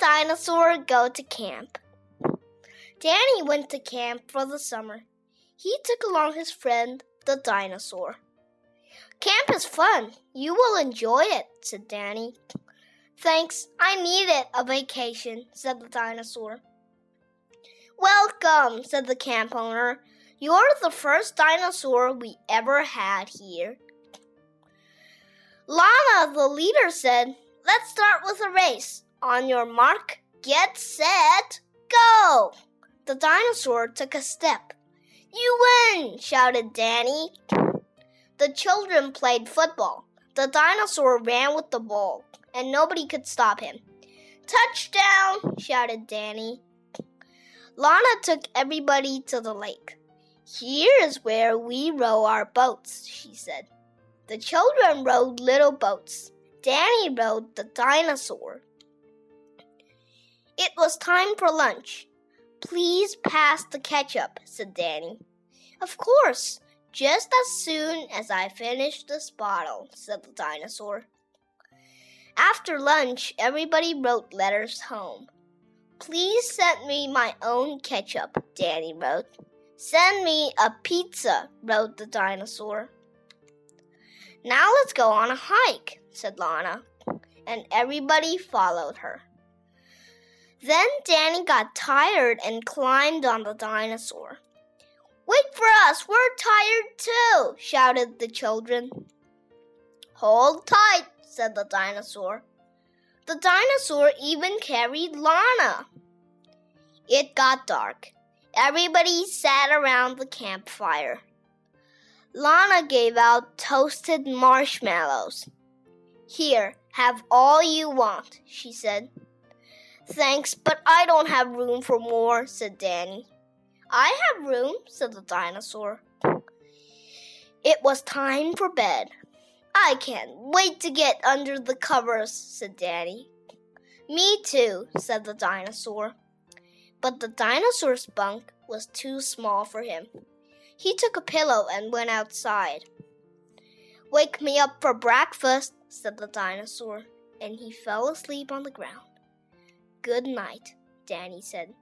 dinosaur go to camp. Danny went to camp for the summer. He took along his friend, the dinosaur. Camp is fun. You will enjoy it, said Danny. Thanks, I needed a vacation, said the dinosaur. Welcome, said the camp owner. You're the first dinosaur we ever had here. Lana, the leader, said, Let's start with a race. On your mark, get set, go! The dinosaur took a step. You win! shouted Danny. The children played football. The dinosaur ran with the ball, and nobody could stop him. Touchdown! shouted Danny. Lana took everybody to the lake. Here is where we row our boats, she said. The children rowed little boats. Danny rowed the dinosaur. It was time for lunch. Please pass the ketchup, said Danny. Of course, just as soon as I finish this bottle, said the dinosaur. After lunch, everybody wrote letters home. Please send me my own ketchup, Danny wrote. Send me a pizza, wrote the dinosaur. Now let's go on a hike, said Lana, and everybody followed her. Then Danny got tired and climbed on the dinosaur. Wait for us, we're tired too, shouted the children. Hold tight, said the dinosaur. The dinosaur even carried Lana. It got dark. Everybody sat around the campfire. Lana gave out toasted marshmallows. Here, have all you want, she said. Thanks, but I don't have room for more, said Danny. I have room, said the dinosaur. It was time for bed. I can't wait to get under the covers, said Danny. Me too, said the dinosaur. But the dinosaur's bunk was too small for him. He took a pillow and went outside. Wake me up for breakfast, said the dinosaur, and he fell asleep on the ground. Good night, Danny said.